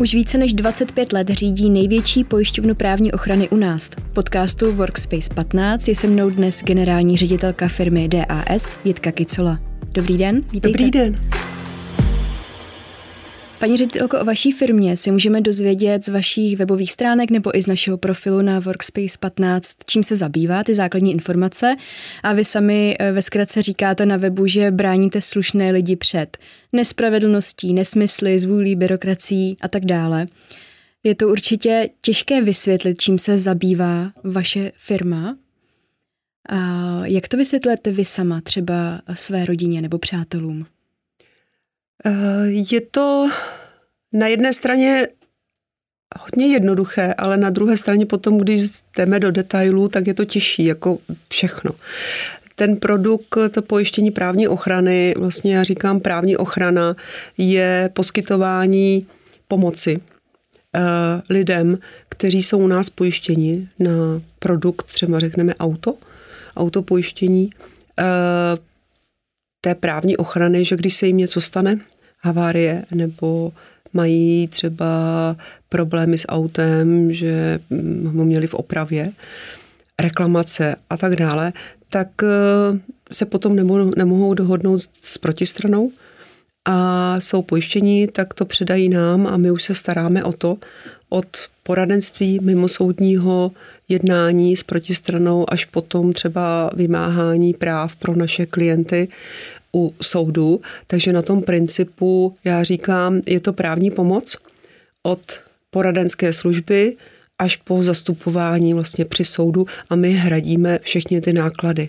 Už více než 25 let řídí největší pojišťovnu právní ochrany u nás. V podcastu Workspace 15 je se mnou dnes generální ředitelka firmy DAS Jitka Kicola. Dobrý den, vítejte. Dobrý den. Paní ředitelko, o vaší firmě si můžeme dozvědět z vašich webových stránek nebo i z našeho profilu na Workspace 15, čím se zabývá, ty základní informace. A vy sami eh, ve zkratce říkáte na webu, že bráníte slušné lidi před nespravedlností, nesmysly, zvůlí, byrokracií a tak dále. Je to určitě těžké vysvětlit, čím se zabývá vaše firma. A jak to vysvětlete vy sama, třeba své rodině nebo přátelům? Eh, je to na jedné straně hodně jednoduché, ale na druhé straně potom, když jdeme do detailů, tak je to těžší, jako všechno. Ten produkt, to pojištění právní ochrany, vlastně já říkám právní ochrana, je poskytování pomoci uh, lidem, kteří jsou u nás pojištěni na produkt, třeba řekneme auto, autopojištění, uh, té právní ochrany, že když se jim něco stane, havárie nebo mají třeba problémy s autem, že ho měli v opravě, reklamace a tak dále, tak eh, se potom nemohou, nemohou dohodnout s protistranou a jsou pojištění, tak to předají nám a my už se staráme o to od poradenství mimosoudního jednání s protistranou až potom třeba vymáhání práv pro naše klienty u soudu, takže na tom principu já říkám, je to právní pomoc od poradenské služby až po zastupování vlastně při soudu a my hradíme všechny ty náklady.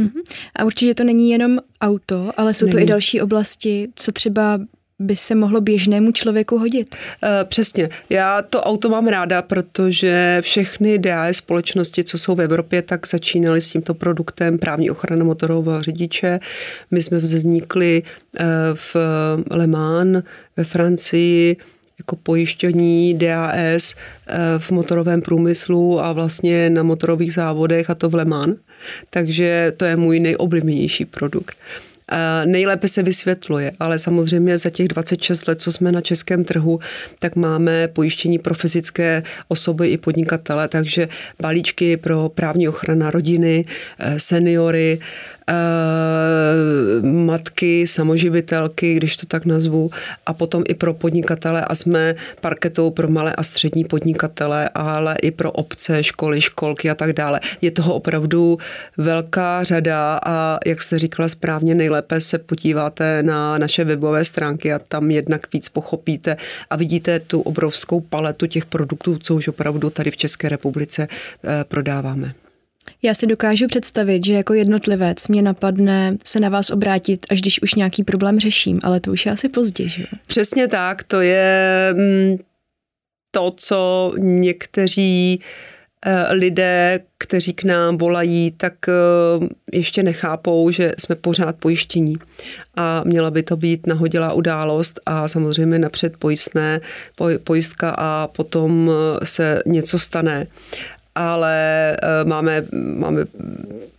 Uh-huh. A určitě to není jenom auto, ale jsou není. to i další oblasti, co třeba by se mohlo běžnému člověku hodit? Eh, přesně. Já to auto mám ráda, protože všechny DAS společnosti, co jsou v Evropě, tak začínaly s tímto produktem právní ochrana motorového řidiče. My jsme vznikli eh, v Le Mans ve Francii, jako pojištění DAS eh, v motorovém průmyslu a vlastně na motorových závodech a to v Le Mans. Takže to je můj nejoblíbenější produkt nejlépe se vysvětluje, ale samozřejmě za těch 26 let, co jsme na českém trhu, tak máme pojištění pro fyzické osoby i podnikatele, takže balíčky pro právní ochrana rodiny, eh, seniory, matky, samoživitelky, když to tak nazvu, a potom i pro podnikatele a jsme parketou pro malé a střední podnikatele, ale i pro obce, školy, školky a tak dále. Je toho opravdu velká řada a jak jste říkala správně, nejlépe se podíváte na naše webové stránky a tam jednak víc pochopíte a vidíte tu obrovskou paletu těch produktů, co už opravdu tady v České republice eh, prodáváme. Já si dokážu představit, že jako jednotlivec mě napadne se na vás obrátit, až když už nějaký problém řeším, ale to už je asi pozdě, že? Přesně tak, to je mm, to, co někteří eh, lidé, kteří k nám volají, tak eh, ještě nechápou, že jsme pořád pojištění. A měla by to být nahodilá událost a samozřejmě napřed pojistné, pojistka a potom eh, se něco stane ale eh, máme, máme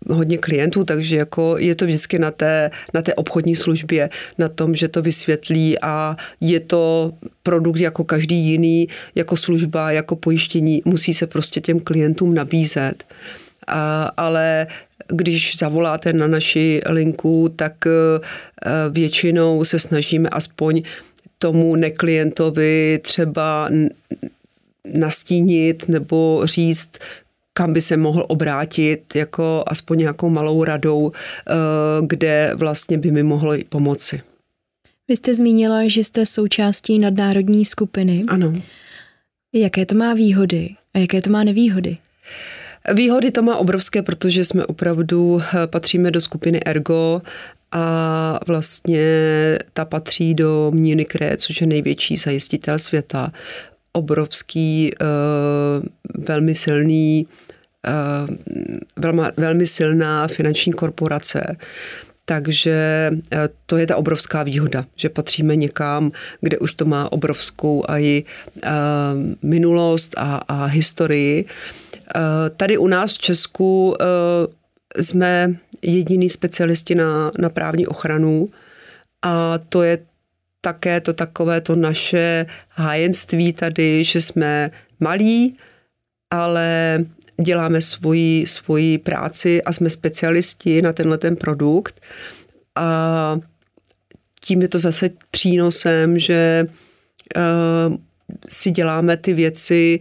hodně klientů, takže jako je to vždycky na té, na té obchodní službě, na tom, že to vysvětlí a je to produkt jako každý jiný, jako služba, jako pojištění, musí se prostě těm klientům nabízet. A, ale když zavoláte na naši linku, tak eh, většinou se snažíme aspoň tomu neklientovi třeba nastínit nebo říct, kam by se mohl obrátit, jako aspoň nějakou malou radou, eh, kde vlastně by mi mohlo pomoci. Vy jste zmínila, že jste součástí nadnárodní skupiny. Ano. Jaké to má výhody a jaké to má nevýhody? Výhody to má obrovské, protože jsme opravdu eh, patříme do skupiny Ergo a vlastně ta patří do Munich což je největší zajistitel světa obrovský, eh, velmi silný, eh, velma, velmi silná finanční korporace. Takže eh, to je ta obrovská výhoda, že patříme někam, kde už to má obrovskou a i minulost a, a historii. Tady u nás v Česku jsme jediní specialisti na, na právní ochranu a to je také to takové to naše hájenství tady, že jsme malí, ale děláme svoji, svoji práci a jsme specialisti na tenhle ten produkt. A tím je to zase přínosem, že uh, si děláme ty věci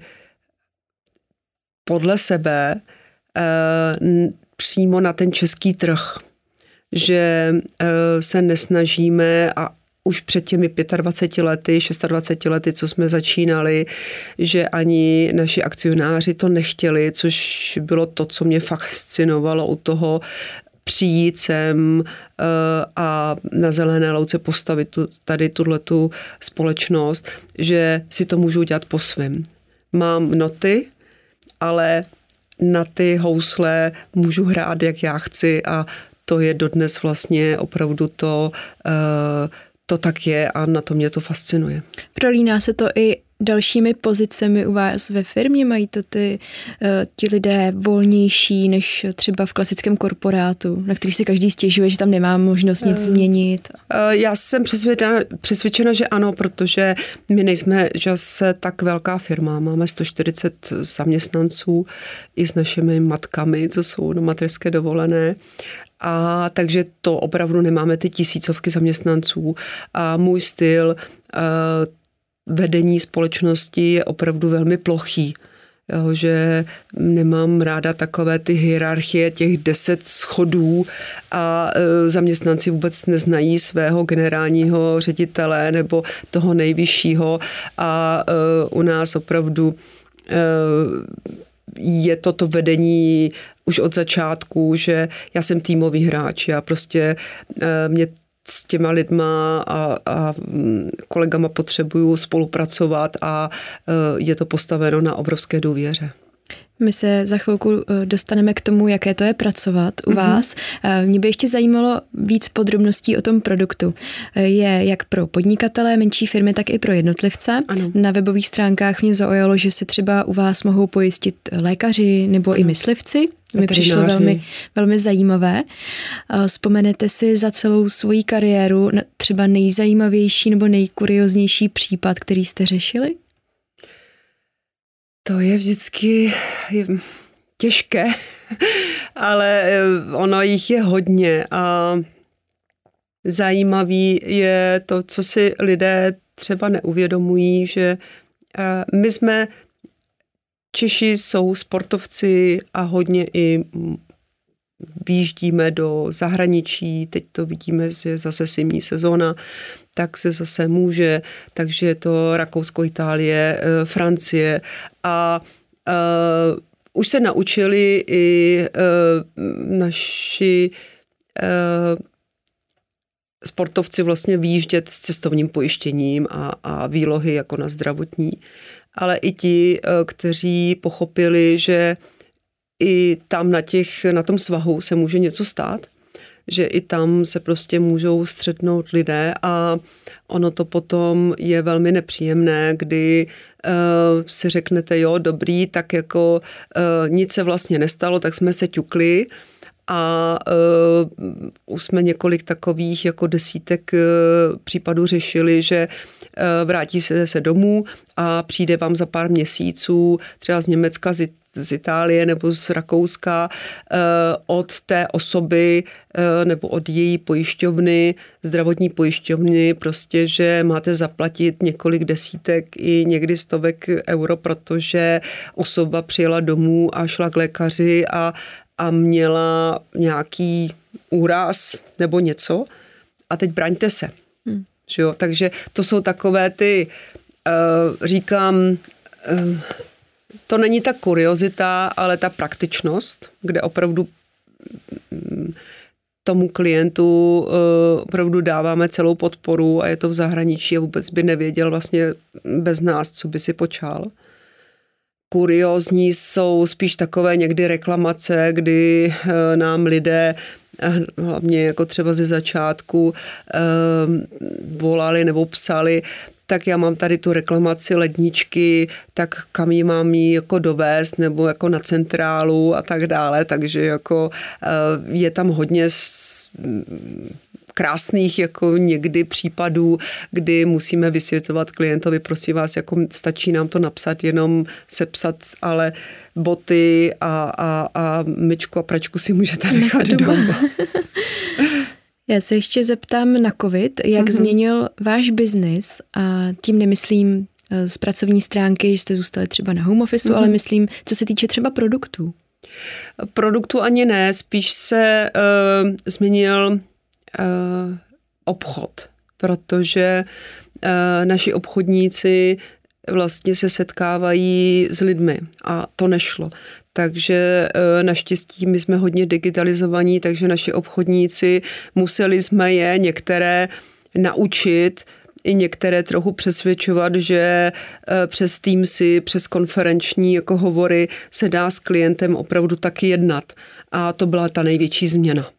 podle sebe uh, přímo na ten český trh. Že uh, se nesnažíme a už před těmi 25 lety, 26 lety, co jsme začínali, že ani naši akcionáři to nechtěli, což bylo to, co mě fascinovalo u toho přijít sem eh, a na zelené louce postavit tady tuhletu společnost, že si to můžu dělat po svém. Mám noty, ale na ty housle můžu hrát, jak já chci a to je dodnes vlastně opravdu to, uh, to tak je a na to mě to fascinuje. Prolíná se to i dalšími pozicemi u vás ve firmě? Mají to ty, uh, ti lidé volnější než třeba v klasickém korporátu, na který si každý stěžuje, že tam nemá možnost nic změnit? Uh, já jsem přesvědčena, přesvědčena, že ano, protože my nejsme že se tak velká firma. Máme 140 zaměstnanců i s našimi matkami, co jsou na mateřské dovolené. A takže to opravdu nemáme ty tisícovky zaměstnanců. A můj styl uh, vedení společnosti je opravdu velmi plochý. Jo, že nemám ráda takové ty hierarchie těch deset schodů a e, zaměstnanci vůbec neznají svého generálního ředitele nebo toho nejvyššího a e, u nás opravdu e, je toto vedení už od začátku, že já jsem týmový hráč, já prostě eh, mě s těma lidma a, a mm, kolegama potřebuju spolupracovat a eh, je to postaveno na obrovské důvěře. My se za chvilku eh, dostaneme k tomu, jaké to je pracovat u mm-hmm. vás. Eh, mě by ještě zajímalo víc podrobností o tom produktu. Eh, je jak pro podnikatele, menší firmy, tak i pro jednotlivce. Ano. Na webových stránkách mě zaujalo, že se třeba u vás mohou pojistit lékaři nebo ano. i myslivci. To mi přišlo velmi, velmi zajímavé. Vzpomenete si za celou svoji kariéru třeba nejzajímavější nebo nejkurioznější případ, který jste řešili? To je vždycky těžké, ale eh, ono jich je hodně a zajímavý je to, co si lidé třeba neuvědomují, že eh, my jsme, Češi jsou sportovci a hodně i výjíždíme do zahraničí, teď to vidíme, že zase zimní sezóna, tak se zase může, takže je to Rakousko, Itálie, eh, Francie. A uh, už se naučili i uh, naši uh, sportovci vlastně výjíždět s cestovním pojištěním a, a výlohy jako na zdravotní, ale i ti, kteří pochopili, že i tam na, těch, na tom svahu se může něco stát, že i tam se prostě můžou střetnout lidé a ono to potom je velmi nepříjemné, kdy uh, si řeknete, jo, dobrý, tak jako uh, nic se vlastně nestalo, tak jsme se ťukli. A uh, už jsme několik takových jako desítek uh, případů řešili, že vrátí se se domů a přijde vám za pár měsíců třeba z Německa, z z Itálie nebo z Rakouska eh, od té osoby eh, nebo od její pojišťovny, zdravotní pojišťovny, prostě, že máte zaplatit několik desítek i někdy stovek euro, protože osoba přijela domů a šla k lékaři a, a měla nějaký úraz nebo něco a teď braňte se. Hmm. Že jo? Takže to jsou takové ty, uh, říkám, to není ta kuriozita, ale ta praktičnost, kde opravdu mm, tomu klientu eh, opravdu dáváme celou podporu a je to v zahraničí a vůbec by nevěděl vlastně bez nás, co by si počal. Kuriozní jsou spíš takové někdy reklamace, kdy eh, nám lidé hlavně jako třeba ze začátku eh, volali nebo psali, tak já mám tady tu reklamaci ledničky, tak kam ji mám jí jako dovést, nebo jako na centrálu a tak dále, takže jako eh, je tam hodně krásných jako někdy případů, kdy musíme vysvětlovat klientovi, prosím vás, jako stačí nám to napsat, jenom sepsat, ale boty a, a, a myčku a pračku si můžete nechat doma. Já se ještě zeptám na COVID, jak mm-hmm. změnil váš biznis a tím nemyslím eh, z pracovní stránky, že jste zůstali třeba na home office, mm-hmm. ale myslím, co se týče třeba produktů. Produktu ani ne, spíš se uh, změnil uh, obchod, protože uh, naši obchodníci vlastně se setkávají s lidmi a to nešlo. Takže naštěstí my jsme hodně digitalizovaní, takže naši obchodníci museli jsme je některé naučit i některé trochu přesvědčovat, že eh, přes Teamsy, přes konferenční jako hovory se dá s klientem opravdu taky jednat. A to byla ta největší změna.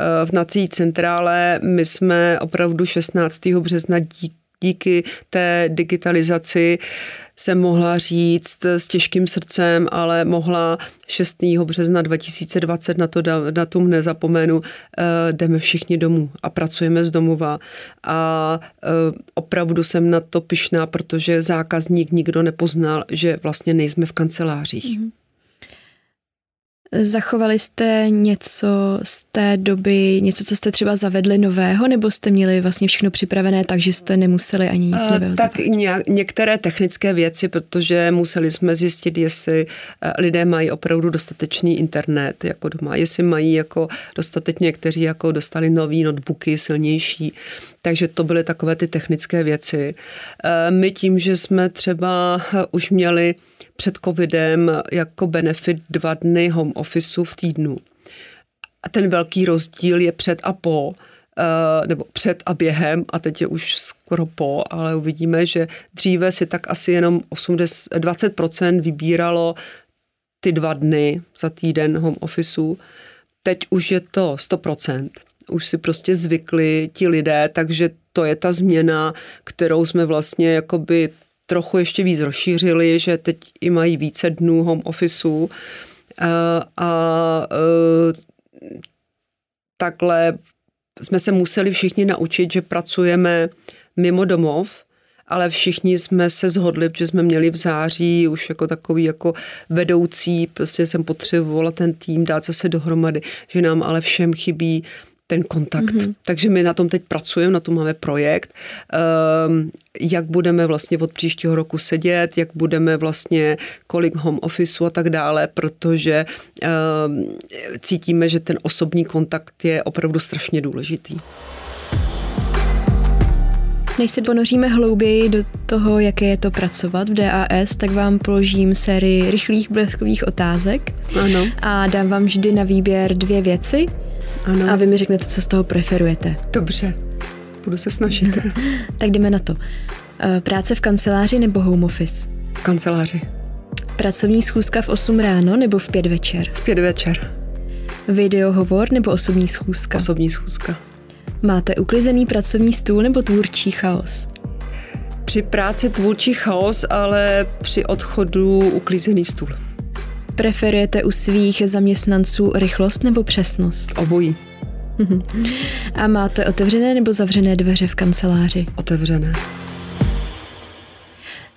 Eh, v nací centrále my jsme opravdu 16. března díky díky té digitalizaci jsem mohla říct s těžkým srdcem, ale mohla 6. března 2020 na to datum nezapomenu, eh, jdeme všichni domů a pracujeme z domova a eh, opravdu jsem na to pyšná, protože zákazník nikdo nepoznal, že vlastně nejsme v kancelářích. Mm-hmm. Zachovali jste něco z té doby, něco, co jste třeba zavedli nového, nebo jste měli vlastně všechno připravené tak, že jste nemuseli ani nic nového Tak nějak, některé technické věci, protože museli jsme zjistit, jestli eh, lidé mají opravdu dostatečný internet jako doma, jestli mají jako dostatečně, kteří jako dostali nový notebooky silnější. Takže to byly takové ty technické věci. Eh, my tím, že jsme třeba eh, už měli před covidem jako benefit dva dny home officeu v týdnu. A ten velký rozdíl je před a po, eh, nebo před a během, a teď je už skoro po, ale uvidíme, že dříve si tak asi jenom 80, 20% vybíralo ty dva dny za týden home officeu. Teď už je to 100%. Už si prostě zvykli ti lidé, takže to je ta změna, kterou jsme vlastně jakoby trochu ještě víc rozšířili, že teď i mají více dnů home officeu. A, a e, takhle jsme se museli všichni naučit, že pracujeme mimo domov, ale všichni jsme se zhodli, že jsme měli v září už jako takový jako vedoucí, prostě jsem potřebovala ten tým dát zase dohromady, že nám ale všem chybí ten kontakt. Mm-hmm. Takže my na tom teď pracujeme, na tom máme projekt, um, jak budeme vlastně od příštího roku sedět, jak budeme vlastně, kolik home officeu a tak dále, protože um, cítíme, že ten osobní kontakt je opravdu strašně důležitý. Než se ponoříme hlouběji do toho, jaké je to pracovat v DAS, tak vám položím sérii rychlých bleskových otázek. Ano. A dám vám vždy na výběr dvě věci, ano. A vy mi řeknete, co z toho preferujete. Dobře, budu se snažit. tak jdeme na to. Eh, práce v kanceláři nebo home office? V kanceláři. Pracovní schůzka v 8 ráno nebo v 5 večer? V 5 večer. Videohovor nebo osobní schůzka? Osobní schůzka. Máte uklizený pracovní stůl nebo tvůrčí chaos? Při práci tvůrčí chaos, ale při odchodu uklízený stůl. Preferujete u svých zaměstnanců rychlost nebo přesnost? Obojí. A máte otevřené nebo zavřené dveře v kanceláři? Otevřené.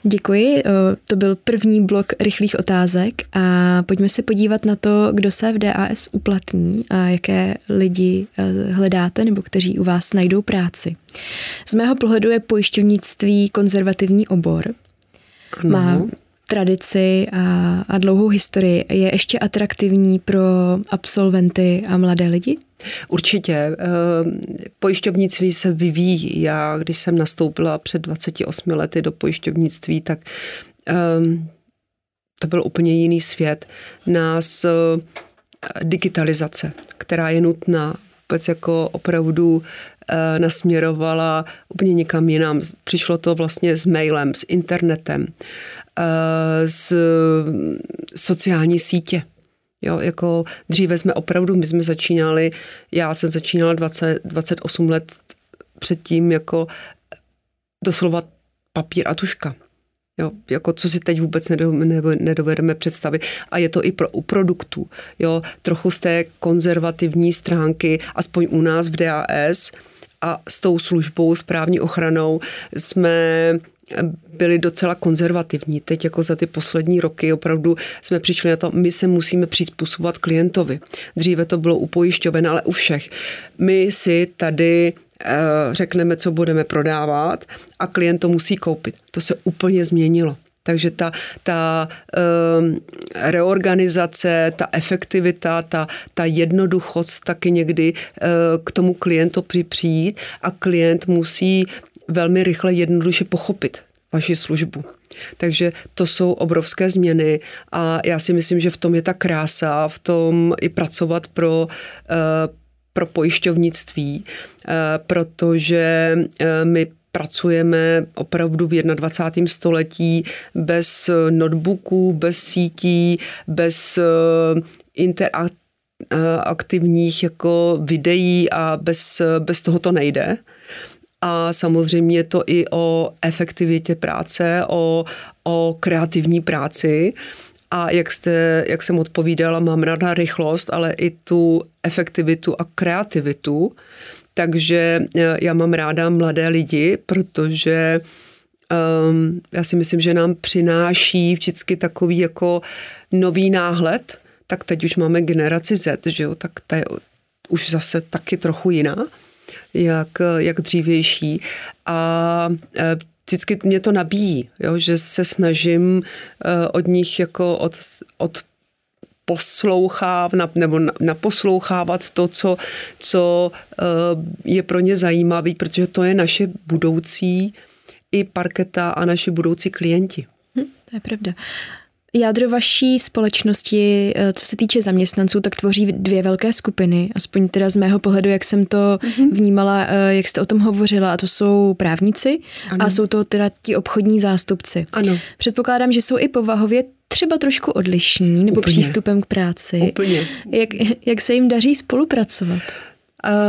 Děkuji, to byl první blok rychlých otázek a pojďme se podívat na to, kdo se v DAS uplatní a jaké lidi e, hledáte nebo kteří u vás najdou práci. Z mého pohledu je pojišťovnictví konzervativní obor. Má tradici a, a dlouhou historii je ještě atraktivní pro absolventy a mladé lidi? Určitě. Eh, pojišťovnictví se vyvíjí. Já, když jsem nastoupila před 28 lety do pojišťovnictví, tak um, to byl úplně jiný svět. Nás uh, digitalizace, která je nutná, vůbec jako opravdu uh, nasměrovala úplně někam jinam. Přišlo to vlastně s mailem, s internetem. Eh, z sociální sítě. Jo, jako dříve jsme opravdu, my jsme začínali, já jsem začínala 20, 28 let předtím jako doslova papír a tuška. Jo, jako co si teď vůbec nedovedeme představit. A je to i pro, u produktů. Jo, trochu z té konzervativní stránky, aspoň u nás v DAS, a s tou službou, správní ochranou jsme byli docela konzervativní. Teď jako za ty poslední roky opravdu jsme přišli na to, my se musíme přizpůsobovat klientovi. Dříve to bylo u ale u všech. My si tady eh, řekneme, co budeme prodávat a klient to musí koupit. To se úplně změnilo. Takže ta, ta um, reorganizace, ta efektivita, ta, ta jednoduchost taky někdy uh, k tomu klientu přijít a klient musí velmi rychle, jednoduše pochopit vaši službu. Takže to jsou obrovské změny a já si myslím, že v tom je ta krása, v tom i pracovat pro, uh, pro pojišťovnictví, uh, protože my pracujeme opravdu v 21. století bez notebooků, bez sítí, bez eh, interaktivních jako videí a bez, bez toho to nejde. A samozřejmě je to i o efektivitě práce, o, o kreativní práci. A jak, jste, jak jsem odpovídala, mám ráda rychlost, ale i tu efektivitu a kreativitu. Takže eh, já mám ráda mladé lidi, protože um, já si myslím, že nám přináší vždycky takový jako nový náhled, tak teď už máme generaci Z, že jo, tak ta je už zase taky trochu jiná, jak, jak dřívější. A eh, vždycky mě to nabíjí, jo, že se snažím eh, od nich jako od, od posloucháv, nebo naposlouchávat to, co, co eh, je pro ně zajímavé, protože to je naše budoucí i parketa a naši budoucí klienti. Hm, to je pravda. Jádro vaší společnosti, eh, co se týče zaměstnanců, tak tvoří dvě velké skupiny, aspoň teda z mého pohledu, jak jsem to mm-hmm. vnímala, eh, jak jste o tom hovořila, a to jsou právníci ano. a jsou to teda ti obchodní zástupci. Ano. Předpokládám, že jsou i povahově třeba trošku odlišní nebo Úplně. přístupem k práci. Úplně. Jak, jak se jim daří spolupracovat?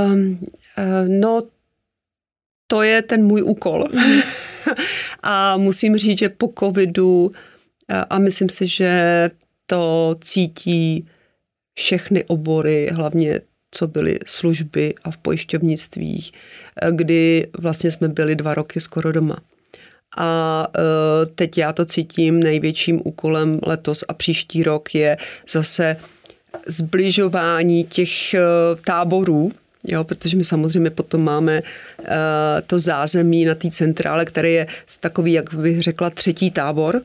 Um, uh, no, to je ten můj úkol. Mhm. a musím říct, že po covidu a myslím si, že to cítí všechny obory, hlavně co byly služby a v pojišťovnictví, kdy vlastně jsme byli dva roky skoro doma. A e, teď já to cítím, největším úkolem letos a příští rok je zase zbližování těch e, táborů, Jo, protože my samozřejmě potom máme uh, to zázemí na té centrále, které je takový, jak bych řekla, třetí tábor,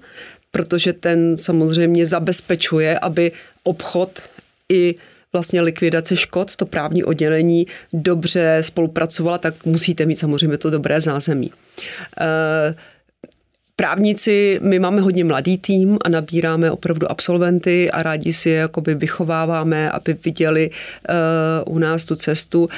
protože ten samozřejmě zabezpečuje, aby obchod i vlastně likvidace škod, to právní oddělení dobře spolupracovala, tak musíte mít samozřejmě to dobré zázemí. Uh, Právníci, my máme hodně mladý tým a nabíráme opravdu absolventy a rádi si je jakoby vychováváme, aby viděli uh, u nás tu cestu. Uh,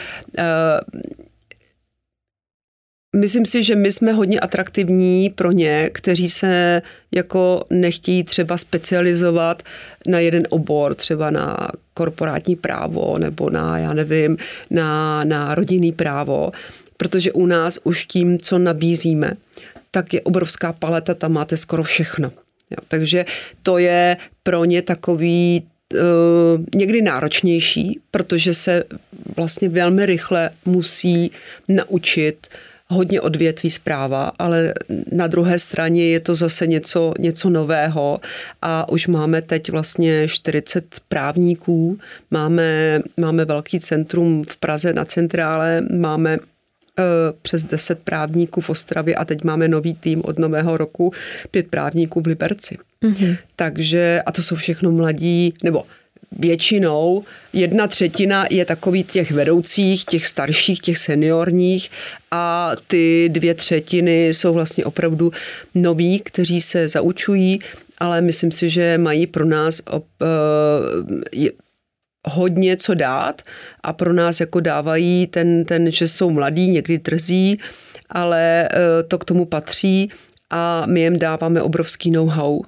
Myslím si, že my jsme hodně atraktivní pro ně, kteří se jako nechtějí třeba specializovat na jeden obor, třeba na korporátní právo nebo na, já nevím, na, na rodinný právo, protože u nás už tím, co nabízíme, tak je obrovská paleta, tam máte skoro všechno. Jo, takže to je pro ně takový uh, někdy náročnější, protože se vlastně velmi rychle musí naučit hodně odvětví zpráva, ale na druhé straně je to zase něco, něco nového a už máme teď vlastně 40 právníků, máme, máme velký centrum v Praze na centrále, máme Eh, přes 10 právníků v Ostravě a teď máme nový tým od nového roku, pět právníků v Liberci. Mm-hmm. Takže, a to jsou všechno mladí, nebo většinou jedna třetina je takový těch vedoucích, těch starších, těch seniorních a ty dvě třetiny jsou vlastně opravdu noví, kteří se zaučují, ale myslím si, že mají pro nás op, uh, hodně co dát a pro nás jako dávají ten, ten že jsou mladí, někdy drzí, ale eh, to k tomu patří a my jim dáváme obrovský know-how.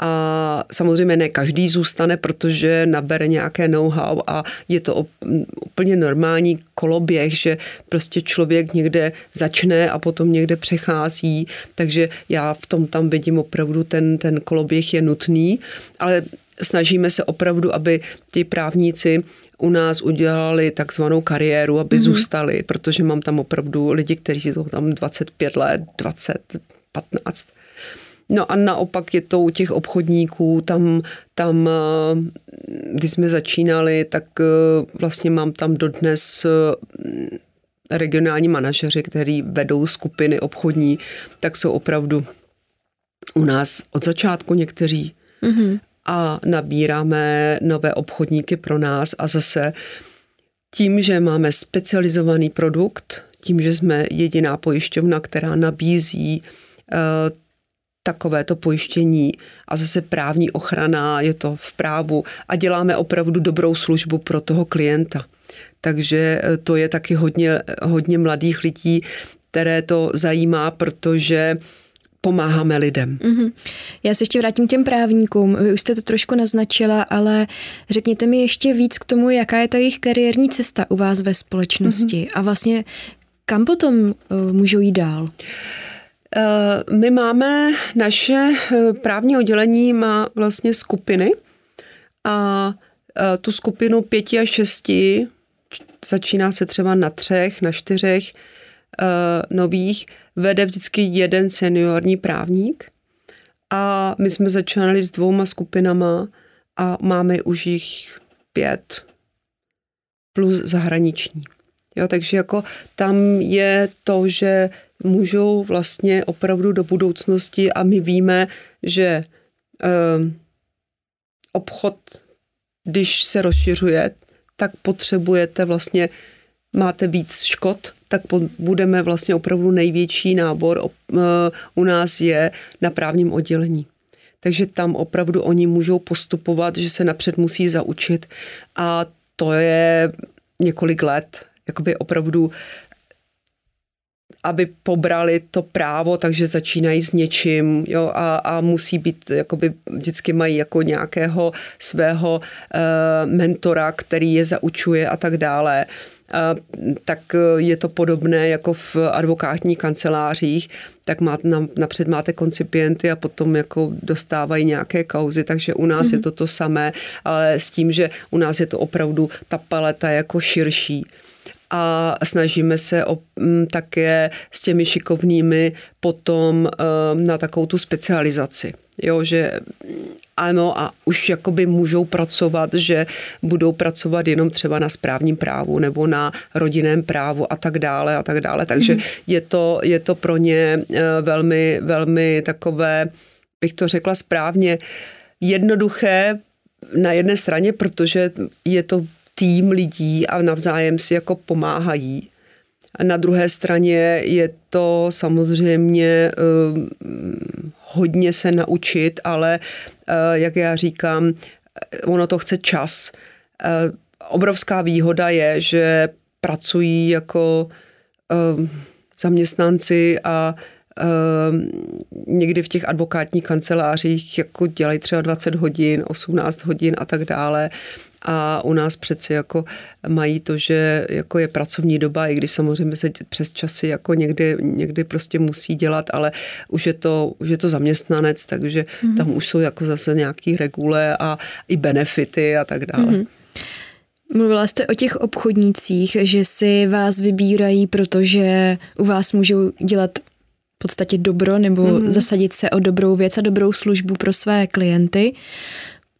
A samozřejmě ne každý zůstane, protože nabere nějaké know-how a je to úplně normální koloběh, že prostě člověk někde začne a potom někde přechází, takže já v tom tam vidím opravdu ten, ten koloběh je nutný, ale snažíme se opravdu, aby ti právníci u nás udělali takzvanou kariéru, aby mm-hmm. zůstali, protože mám tam opravdu lidi, kteří jsou tam 25 let, 20, 15. No a naopak je to u těch obchodníků, tam, tam když jsme začínali, tak vlastně mám tam dodnes regionální manažeři, který vedou skupiny obchodní, tak jsou opravdu u nás od začátku někteří. Mm-hmm. A nabíráme nové obchodníky pro nás a zase tím, že máme specializovaný produkt, tím, že jsme jediná pojišťovna, která nabízí uh, takovéto pojištění a zase právní ochrana, je to v právu a děláme opravdu dobrou službu pro toho klienta. Takže eh, to je taky hodně, hodně mladých lidí, které to zajímá, protože pomáháme lidem. Mm-hmm. Já se ještě vrátím k těm právníkům. Vy už jste to trošku naznačila, ale řekněte mi ještě víc k tomu, jaká je ta jejich kariérní cesta u vás ve společnosti mm-hmm. a vlastně kam potom uh, můžou jít dál? Uh, my máme naše právní oddělení má vlastně skupiny a uh, tu skupinu pěti a šesti začíná se třeba na třech, na čtyřech nových, vede vždycky jeden seniorní právník a my jsme začínali s dvouma skupinama a máme už jich pět plus zahraniční. Jo, takže jako tam je to, že můžou vlastně opravdu do budoucnosti a my víme, že uh, obchod, když se rozšiřuje, tak potřebujete vlastně, máte víc škod, tak budeme vlastně opravdu největší nábor uh, u nás je na právním oddělení. Takže tam opravdu oni můžou postupovat, že se napřed musí zaučit a to je několik let, jakoby opravdu aby pobrali to právo, takže začínají s něčím jo, a, a musí být, jakoby vždycky mají jako nějakého svého uh, mentora, který je zaučuje a tak dále. Uh, tak je to podobné jako v advokátních kancelářích, tak má, napřed máte koncipienty a potom jako dostávají nějaké kauzy, takže u nás mm-hmm. je mhm. to to samé, ale s tím, že u nás je to opravdu ta paleta jako širší a snažíme se o, m, mm, také s těmi šikovnými potom um, na takovou tu specializaci. Jo, že ano a už jakoby můžou pracovat, že budou pracovat jenom třeba na správním právu nebo na rodinném právu a tak dále a tak dále. Takže mm. je, to, je to pro ně uh, velmi, velmi takové, bych to řekla správně, jednoduché na jedné straně, protože je to tým lidí a navzájem si jako pomáhají. A na druhé straně je to samozřejmě uh, hodně se naučit, ale uh, jak já říkám, ono to chce čas. Obrovská výhoda je, že pracují jako zaměstnanci a někdy v těch advokátních kancelářích jako dělají třeba 20 hodin, 18 hodin a tak dále a u nás přeci jako mají to, že jako je pracovní doba, i když samozřejmě se přes časy jako někdy, někdy prostě musí dělat, ale už je to, už je to zaměstnanec, takže mm-hmm. tam už jsou jako zase nějaký regule a i benefity a tak dále. Mm-hmm. Mluvila jste o těch obchodnících, že si vás vybírají, protože u vás můžou dělat v podstatě dobro nebo mm-hmm. zasadit se o dobrou věc a dobrou službu pro své klienty.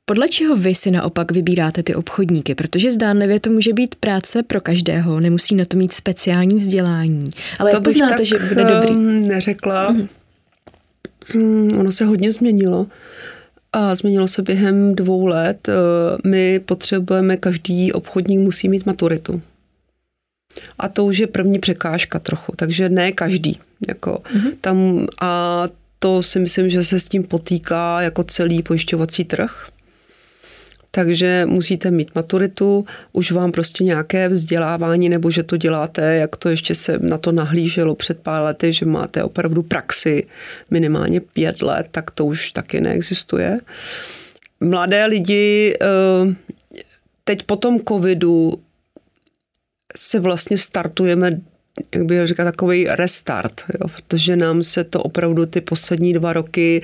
Podle čeho vy si naopak vybíráte ty obchodníky? Protože zdánlivě to může být práce pro každého, nemusí na to mít speciální vzdělání. Ale to poznáte, že bude dobrý? Ehm, neřekla. Mm-hmm. Ono se hodně změnilo. A změnilo se během dvou let. Eh, my potřebujeme, každý obchodník musí mít maturitu. A to už je první překážka trochu, takže ne každý. Jako mm-hmm. tam, a to si myslím, že se s tím potýká jako celý pojišťovací trh takže musíte mít maturitu, už vám prostě nějaké vzdělávání, nebo že to děláte, jak to ještě se na to nahlíželo před pár lety, že máte opravdu praxi minimálně pět let, tak to už taky neexistuje. Mladé lidi eh, teď po tom covidu se vlastně startujeme jak bych říkal, takový restart, jo, protože nám se to opravdu ty poslední dva roky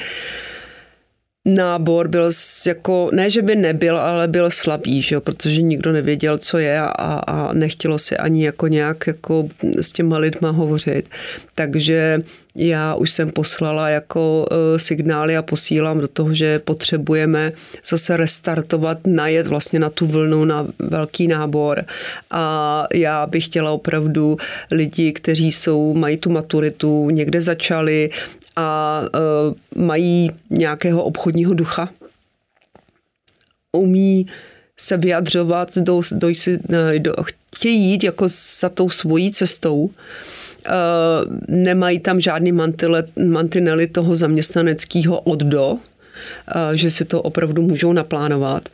nábor byl jako, ne, že by nebyl, ale byl slabý, že jo, protože nikdo nevěděl, co je a, a nechtělo se ani jako nějak jako s těma lidma hovořit. Takže já už jsem poslala jako uh, signály a posílám do toho, že potřebujeme zase restartovat, najet vlastně na tu vlnu, na velký nábor. A já bych chtěla opravdu lidi, kteří jsou, mají tu maturitu, někde začali a uh, mají nějakého obchodního ducha. Umí se vyjadřovat, do, do, do, chtějí jít jako za tou svojí cestou. Uh, nemají tam žádný mantile, mantinely toho zaměstnaneckého od do, uh, že si to opravdu můžou naplánovat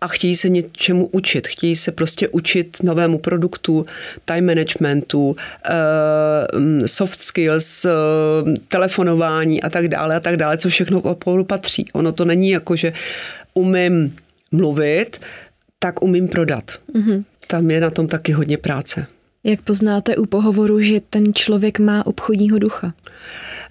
a chtějí se něčemu učit. Chtějí se prostě učit novému produktu, time managementu, eh, soft skills, eh, telefonování a tak dále a tak dále, co všechno opravdu patří. Ono to není jako, že umím mluvit, tak umím prodat. Mm-hmm. Tam je na tom taky hodně práce. Jak poznáte u pohovoru, že ten člověk má obchodního ducha?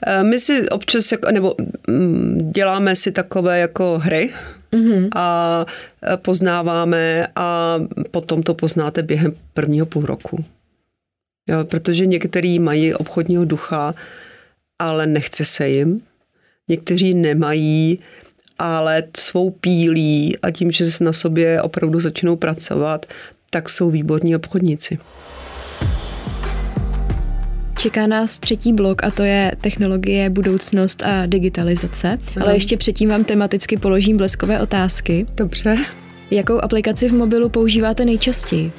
Eh, my si občas, jako, nebo mm, děláme si takové jako hry, mm-hmm. a e, poznáváme a potom to poznáte během prvního půl roku. Jo, protože některý mají obchodního ducha, ale nechce se jim. Někteří nemají, ale svou pílí a tím, že se na sobě opravdu začnou pracovat, tak jsou výborní obchodníci. Čeká nás třetí blok a to je technologie, budoucnost a digitalizace. Aha. Ale ještě předtím vám tematicky položím bleskové otázky. Dobře. Jakou aplikaci v mobilu používáte nejčastěji?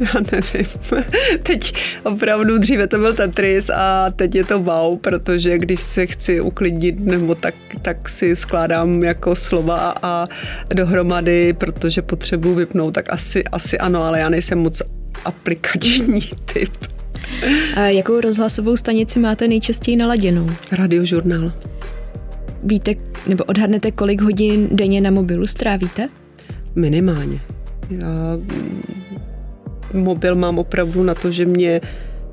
Já nevím. Teď opravdu dříve to byl Tetris a teď je to wow, protože když se chci uklidnit nebo tak, tak si skládám jako slova a dohromady, protože potřebuji vypnout, tak asi, asi ano, ale já nejsem moc aplikační typ. A jakou rozhlasovou stanici máte nejčastěji naladěnou? Radiožurnál. Víte, nebo odhadnete, kolik hodin denně na mobilu strávíte? Minimálně. Já mobil mám opravdu na to, že mě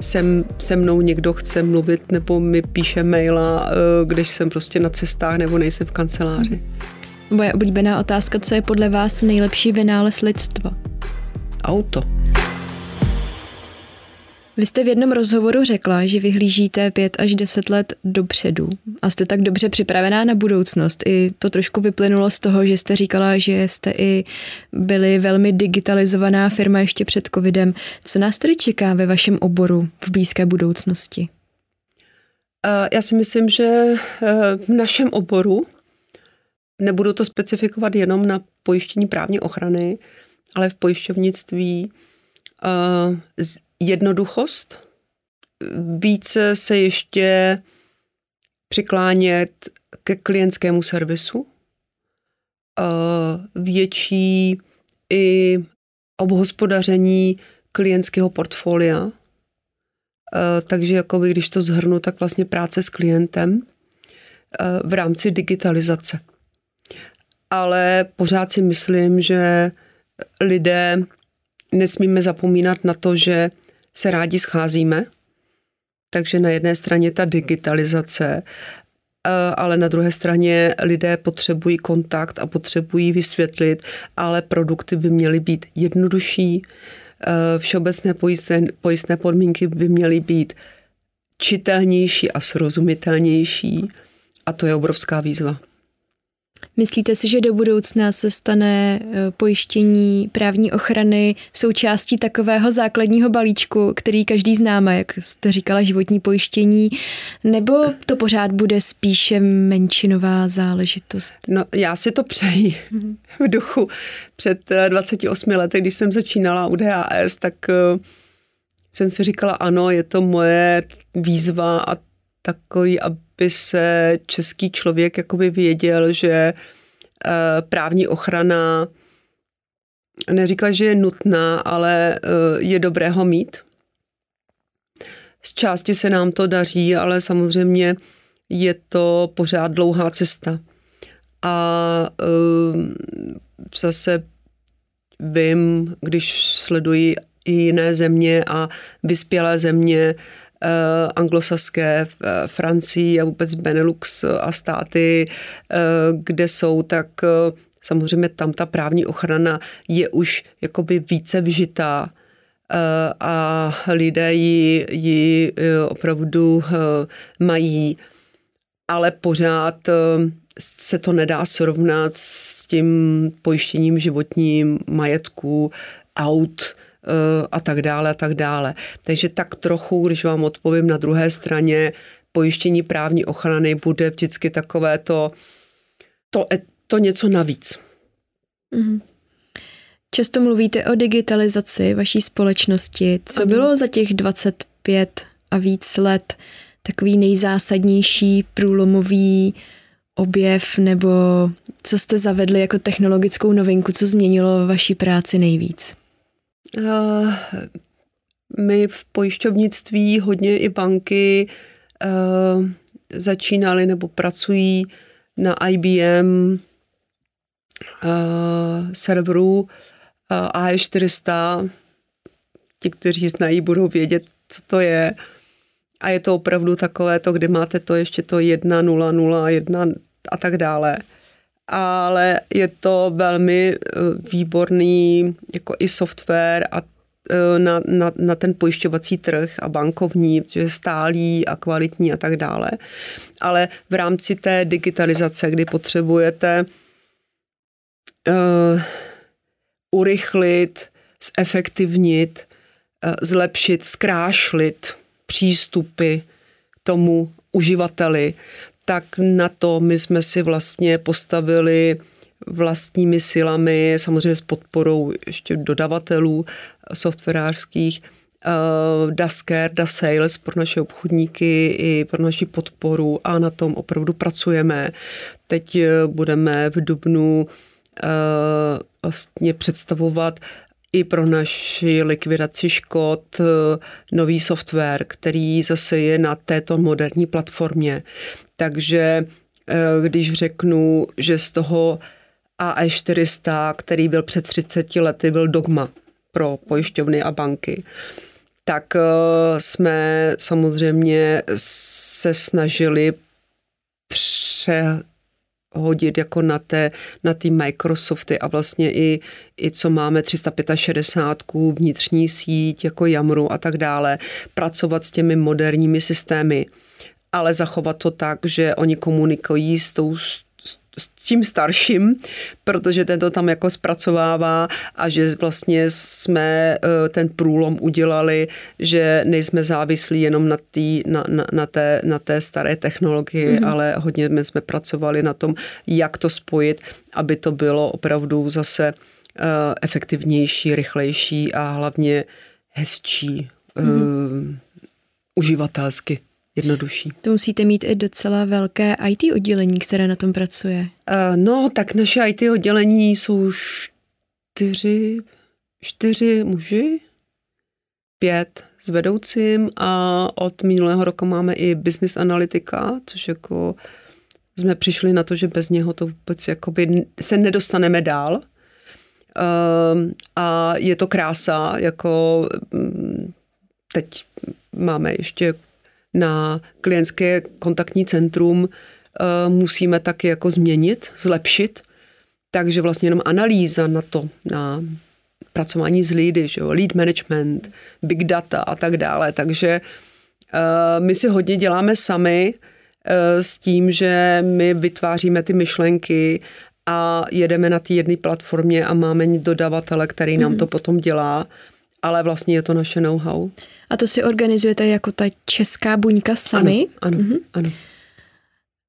sem, se mnou někdo chce mluvit nebo mi píše maila, eh, když jsem prostě na cestách nebo nejsem v kanceláři. Moje oblíbená otázka, co je podle vás nejlepší vynález lidstva? Auto. Vy jste v jednom rozhovoru řekla, že vyhlížíte pět až deset let dopředu a jste tak dobře připravená na budoucnost. I to trošku vyplynulo z toho, že jste říkala, že jste i byli velmi digitalizovaná firma ještě před covidem. Co nás tedy čeká ve vašem oboru v blízké budoucnosti? Já si myslím, že eh, v našem oboru, nebudu to specifikovat jenom na pojištění právní ochrany, ale v pojišťovnictví eh, jednoduchost, více se ještě přiklánět ke klientskému servisu, větší i obhospodaření klientského portfolia. Takže jakoby, když to zhrnu, tak vlastně práce s klientem v rámci digitalizace. Ale pořád si myslím, že lidé nesmíme zapomínat na to, že se rádi scházíme, takže na jedné straně ta digitalizace, eh, ale na druhé straně lidé potřebují kontakt a potřebují vysvětlit, ale produkty by měly být jednodušší, eh, všeobecné pojistné, pojistné podmínky by měly být čitelnější a srozumitelnější a to je obrovská výzva. Myslíte si, že do budoucna se stane eh, pojištění právní ochrany součástí takového základního balíčku, který každý známe, jak jste říkala, životní pojištění, nebo to pořád bude spíše menšinová záležitost? No, já si to přeji mm-hmm. v duchu. Před 28 eh, lety, když jsem začínala u DHS, tak eh, jsem si říkala, ano, je to moje výzva a takový, aby se český člověk jakoby věděl, že eh, právní ochrana neříká, že je nutná, ale eh, je dobré ho mít. Z části se nám to daří, ale samozřejmě je to pořád dlouhá cesta. A eh, zase vím, když sleduji i jiné země a vyspělé země, anglosaské, Francii a vůbec Benelux a státy, kde jsou, tak samozřejmě tam ta právní ochrana je už jakoby více vžitá a lidé ji, ji opravdu mají, ale pořád se to nedá srovnat s tím pojištěním životním, majetku, aut eh, a tak dále a tak dále. Takže tak trochu, když vám odpovím na druhé straně, pojištění právní ochrany bude vždycky takové to, to, to něco navíc. Mm-hmm. Často mluvíte o digitalizaci vaší společnosti. Co ano. bylo za těch 25 a víc let takový nejzásadnější průlomový objev nebo co jste zavedli jako technologickou novinku, co změnilo vaší práci nejvíc? Uh, my v pojišťovnictví hodně i banky uh, začínali nebo pracují na IBM uh, serveru uh, AE400. Ti, kteří znají, budou vědět, co to je. A je to opravdu takové to, kde máte to ještě to 1.0.0, a tak dále. Ale je to velmi eh, výborný jako i software a eh, na, na, na ten pojišťovací trh a bankovní, že je stálý a kvalitní a tak dále. Ale v rámci té digitalizace, kdy potřebujete uh, urychlit, zefektivnit, uh, zlepšit, zkrášlit přístupy tomu uživateli, tak na to my jsme si vlastně postavili vlastními silami, samozřejmě s podporou ještě dodavatelů softwarářských, uh, Dasker, Da Sales pro naše obchodníky i pro naši podporu a na tom opravdu pracujeme. Teď eh, budeme v Dubnu uh, vlastně představovat i pro naši likvidaci škod eh, nový software, který zase je na této moderní platformě. Takže eh, když řeknu, že z toho AE400, který byl před 30 lety, byl dogma pro pojišťovny a banky, tak eh, jsme samozřejmě se snažili pře, hodit jako na, té, na ty Microsofty a vlastně i, i co máme 365 vnitřní síť jako Jamru a tak dále, pracovat s těmi moderními systémy, ale zachovat to tak, že oni komunikují s tou s tím starším, protože ten to tam jako zpracovává a že vlastně jsme eh, ten průlom udělali, že nejsme závislí jenom na, tý, na, na, na, té, na té staré technologii, mm-hmm. ale hodně jsme pracovali na tom, jak to spojit, aby to bylo opravdu zase uh, efektivnější, rychlejší a hlavně hezčí mm-hmm. uh, uživatelsky jednodušší. To musíte mít i docela velké IT oddělení, které na tom pracuje. Uh, no, tak naše IT oddělení jsou čtyři, čtyři muži, pět s vedoucím a od minulého roku máme i business analytika, což jako jsme přišli na to, že bez něho to vůbec jakoby se nedostaneme dál. Uh, a je to krása, jako mm, teď máme ještě na klientské kontaktní centrum eh, musíme taky jako změnit, zlepšit. Takže vlastně jenom analýza na to, na pracování s lidy, že jo, lead management, big data a tak dále. Takže uh, my si hodně děláme sami uh, s tím, že my vytváříme ty myšlenky a jedeme na té jedné platformě a máme dodavatele, který nám to potom dělá, ale vlastně je to naše know-how. A to si organizujete jako ta česká buňka sami? Ano, ano, mm-hmm. ano.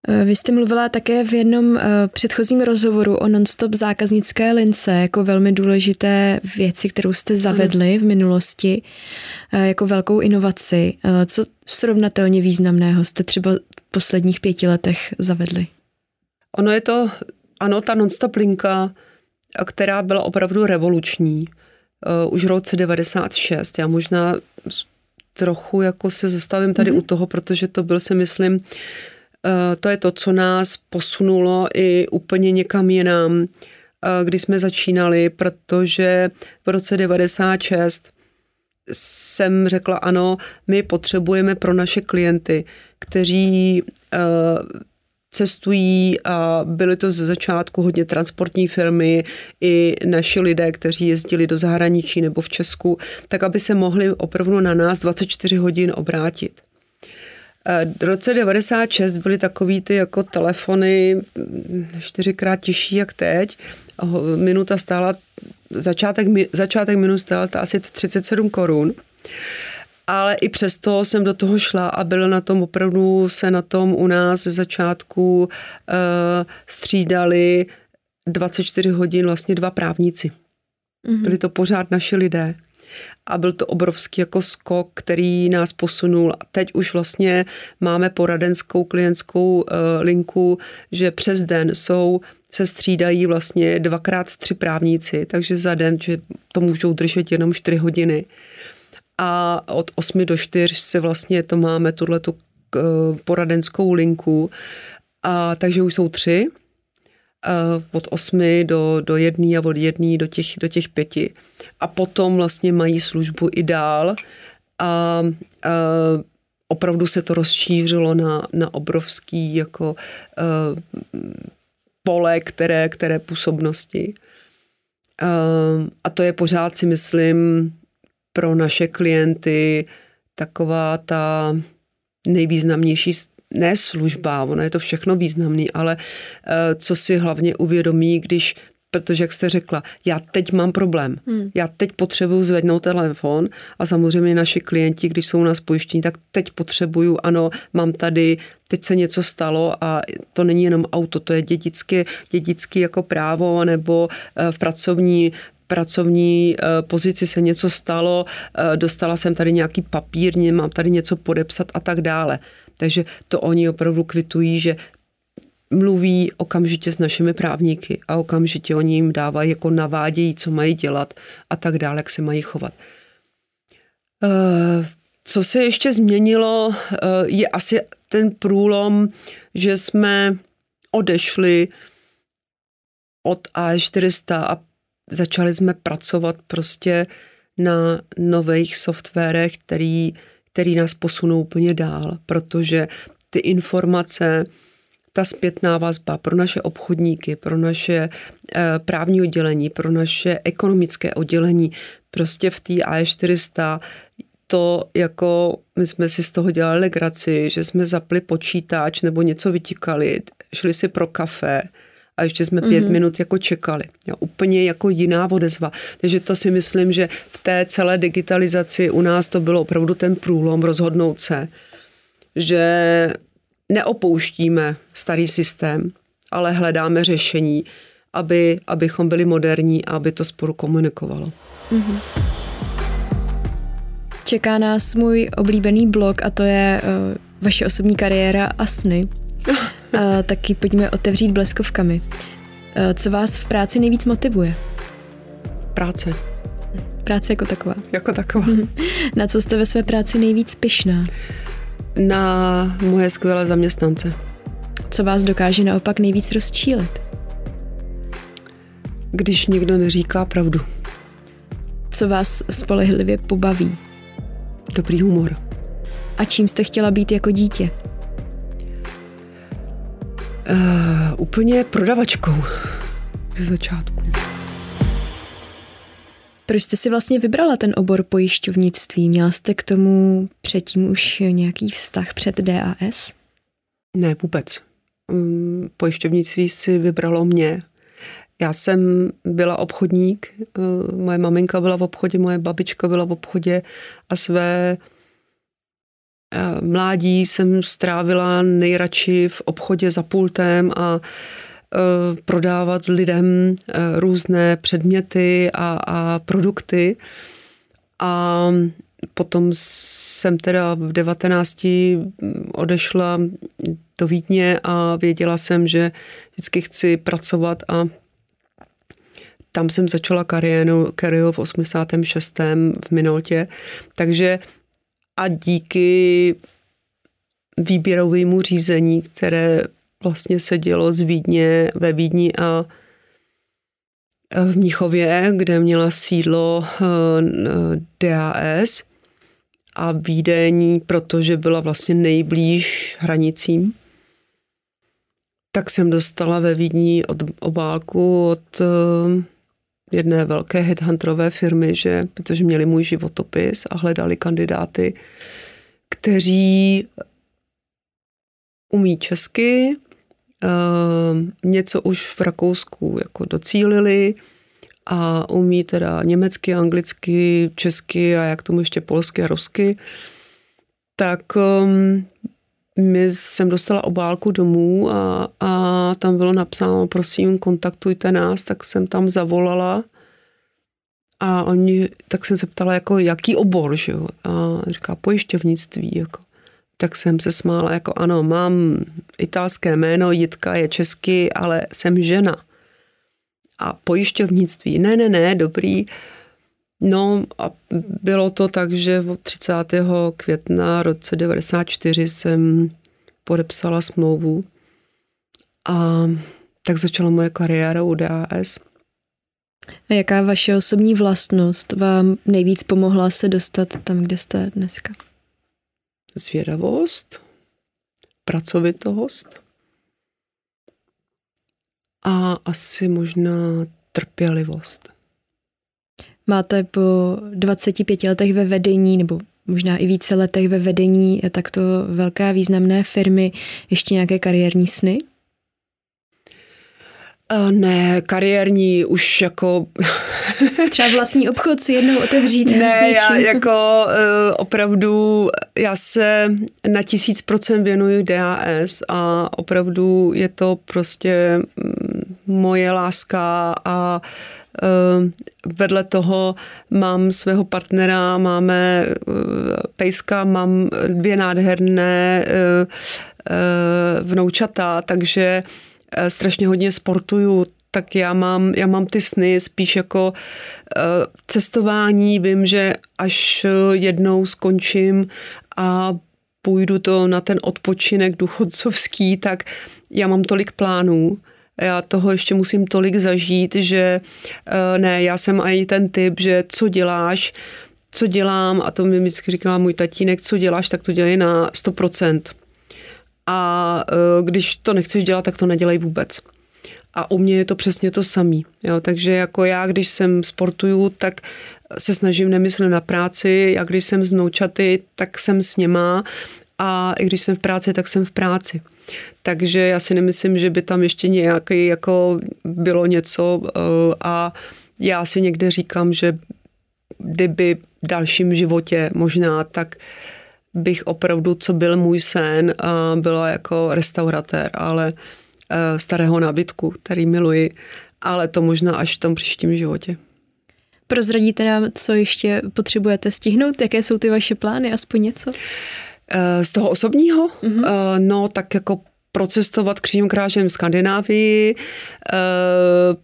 Eh, vy jste mluvila také v jednom uh, předchozím rozhovoru o nonstop zákaznické lince jako velmi důležité věci, kterou jste zavedli v minulosti uh, jako velkou inovaci. Co srovnatelně významného jste třeba v posledních pěti letech zavedli? Ono je to, ano, ta nonstop linka, která byla opravdu revoluční. Už v roce 96. Já možná trochu jako se zastavím tady mm-hmm. u toho, protože to byl si myslím, eh, to je to, co nás posunulo i úplně někam jinam, eh, kdy jsme začínali, protože v roce 96 jsem řekla, ano, my potřebujeme pro naše klienty, kteří uh, cestují a byly to ze začátku hodně transportní firmy i naši lidé, kteří jezdili do zahraničí nebo v Česku, tak aby se mohli opravdu na nás 24 hodin obrátit. Eh, v roce 96 byly takový ty jako telefony mm, čtyřikrát těžší jak teď. Minuta stála, začátek, začátek minut stála asi 37 korun ale i přesto jsem do toho šla a byl na tom opravdu se na tom u nás ze začátku uh, střídali 24 hodin vlastně dva právníci. Mm-hmm. Byli to pořád naši lidé. A byl to obrovský jako skok, který nás posunul. A teď už vlastně máme poradenskou klientskou uh, linku, že přes den jsou se střídají vlastně dvakrát tři právníci, takže za den, že to můžou držet jenom čtyři hodiny a od 8 do 4 se vlastně to máme tuhle tu eh, poradenskou linku, a takže už jsou tři, eh, od 8 do, do jedný a od jedný do těch, do těch pěti. A potom vlastně mají službu i dál a, a opravdu se to rozšířilo na, na obrovský jako uh, pole, které, které působnosti. Uh, a to je pořád si myslím pro naše klienty taková ta nejvýznamnější ne služba, ono je to všechno významný, ale uh, co si hlavně uvědomí, když protože, jak jste řekla, já teď mám problém. Hmm. Já teď potřebuju zvednout telefon a samozřejmě naši klienti, když jsou na pojištění, tak teď potřebuju, ano, mám tady, teď se něco stalo a to není jenom auto, to je dědicky, dědicky jako právo nebo uh, v pracovní pracovní eh, pozici se něco stalo, eh, dostala jsem tady nějaký papír, mám tady něco podepsat a tak dále. Takže to oni opravdu kvitují, že mluví okamžitě s našimi právníky a okamžitě oni jim dávají, jako navádějí, co mají dělat a tak dále, jak se mají chovat. Eh, co se ještě změnilo, je asi ten průlom, že jsme odešli od A400 a začali jsme pracovat prostě na nových softwarech, který, který nás posunou úplně dál, protože ty informace, ta zpětná vazba pro naše obchodníky, pro naše e, právní oddělení, pro naše ekonomické oddělení, prostě v té A400 to jako, my jsme si z toho dělali legraci, že jsme zapli počítač nebo něco vytíkali, šli si pro kafe, a ještě jsme pět mm-hmm. minut jako čekali. Jo, úplně jako jiná odezva. Takže to si myslím, že v té celé digitalizaci u nás to bylo opravdu ten průlom rozhodnout se, že neopouštíme starý systém, ale hledáme řešení, aby, abychom byli moderní a aby to spolu komunikovalo. Mm-hmm. Čeká nás můj oblíbený blog a to je uh, vaše osobní kariéra a sny. A taky pojďme otevřít bleskovkami. Co vás v práci nejvíc motivuje? Práce. Práce jako taková. Jako taková. Na co jste ve své práci nejvíc pyšná? Na moje skvělé zaměstnance. Co vás dokáže naopak nejvíc rozčílit? Když někdo neříká pravdu. Co vás spolehlivě pobaví? Dobrý humor. A čím jste chtěla být jako dítě? Uh, úplně prodavačkou ze začátku. Proč jste si vlastně vybrala ten obor pojišťovnictví? Měla jste k tomu předtím už nějaký vztah před DAS? Ne, vůbec. Um, pojišťovnictví si vybralo mě. Já jsem byla obchodník, uh, moje maminka byla v obchodě, moje babička byla v obchodě a své Eh, mládí jsem strávila nejradši v obchodě za pultem a eh, prodávat lidem eh, různé předměty a, a produkty. A potom jsem teda v 19 odešla do Vídně a věděla jsem, že vždycky chci pracovat a tam jsem začala kariéru, kariéru v 86. v Minoltě. Takže a díky výběrovému řízení, které vlastně se dělo z Vídně ve Vídni a v Mnichově, kde měla sídlo DAS a Vídeň, protože byla vlastně nejblíž hranicím tak jsem dostala ve Vídni od obálku od uh, jedné velké headhunterové firmy, že, protože měli můj životopis a hledali kandidáty, kteří umí česky, uh, něco už v Rakousku jako docílili a umí teda německy, anglicky, česky a jak tomu ještě polsky a rusky, tak um, my jsem dostala obálku domů a, a tam bylo napsáno, prosím, kontaktujte nás, tak jsem tam zavolala a oni, tak jsem se ptala, jako jaký obor, že jo? A říká pojišťovnictví, jako. Tak jsem se smála, jako ano, mám italské jméno, Jitka je česky, ale jsem žena. A pojišťovnictví, ne, ne, ne, dobrý. No a bylo to tak, že od 30. května roce 94 jsem podepsala smlouvu a tak začala moje kariéra u DAS. A jaká vaše osobní vlastnost vám nejvíc pomohla se dostat tam, kde jste dneska? Zvědavost, pracovitost a asi možná trpělivost. Máte po 25 letech ve vedení, nebo možná i více letech ve vedení takto velké významné firmy ještě nějaké kariérní sny? Ne, kariérní už jako... Třeba vlastní obchod si jednou otevřít. Ne, já jako uh, opravdu, já se na tisíc procent věnuju DAS a opravdu je to prostě mm, moje láska a Ehm, vedle toho mám svého partnera, máme eh, pejska, mám dvě nádherné eh, eh, vnoučata, takže strašně hodně sportuju, tak já mám, já mám ty sny spíš jako cestování. Vím, že až jednou skončím a půjdu to na ten odpočinek duchodcovský, tak já mám tolik plánů, já toho ještě musím tolik zažít, že eh, ne, já jsem ani ten typ, že co děláš, co dělám, a to mi vždycky říkala můj tatínek, co děláš, tak to dělej na 100%. A eh, když to nechceš dělat, tak to nedělej vůbec. A u mě je to přesně to samý. Jo? Takže jako já, když jsem sportuju, tak se snažím nemyslet na práci, já když jsem z vnoučaty, tak jsem s něma a i když jsem v práci, tak jsem v práci. Takže já si nemyslím, že by tam ještě nějaký jako bylo něco eh, a já si někde říkám, že kdyby v dalším životě možná, tak bych opravdu, co byl můj sen, byla jako restauratér, ale eh, starého nábytku, který miluji, ale to možná až v tom příštím životě. Prozradíte nám, co ještě potřebujete stihnout? Jaké jsou ty vaše plány? Aspoň něco? Eh, z toho osobního? Mm-hmm. No, tak jako procestovat křížem krážem Skandinávii, eh,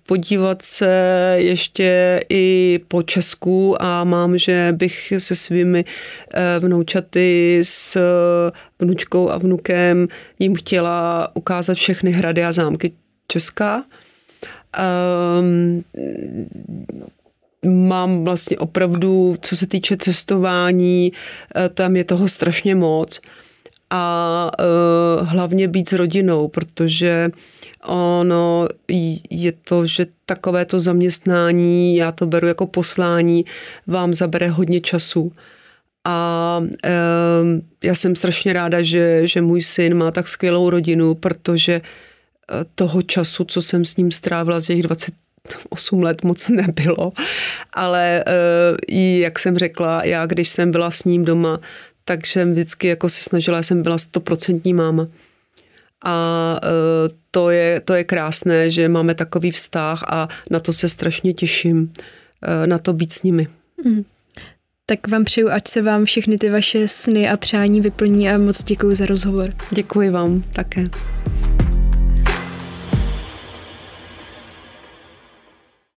podívat se ještě i po Česku a mám, že bych se svými vnoučaty s vnučkou a vnukem jim chtěla ukázat všechny hrady a zámky Česka. Um, mám vlastně opravdu, co se týče cestování, eh, tam je toho strašně moc. A uh, hlavně být s rodinou, protože ono je to, že takové to zaměstnání, já to beru jako poslání, vám zabere hodně času. A uh, já jsem strašně ráda, že, že můj syn má tak skvělou rodinu, protože toho času, co jsem s ním strávila z těch 20 8 let moc nebylo, ale eh, jak jsem řekla, já když jsem byla s ním doma, tak jsem vždycky jako se snažila, jsem byla stoprocentní máma. A eh, to je, to je krásné, že máme takový vztah a na to se strašně těším, eh, na to být s nimi. Mm. Tak vám přeju, ať se vám všechny ty vaše sny a přání vyplní a moc děkuji za rozhovor. Děkuji vám také.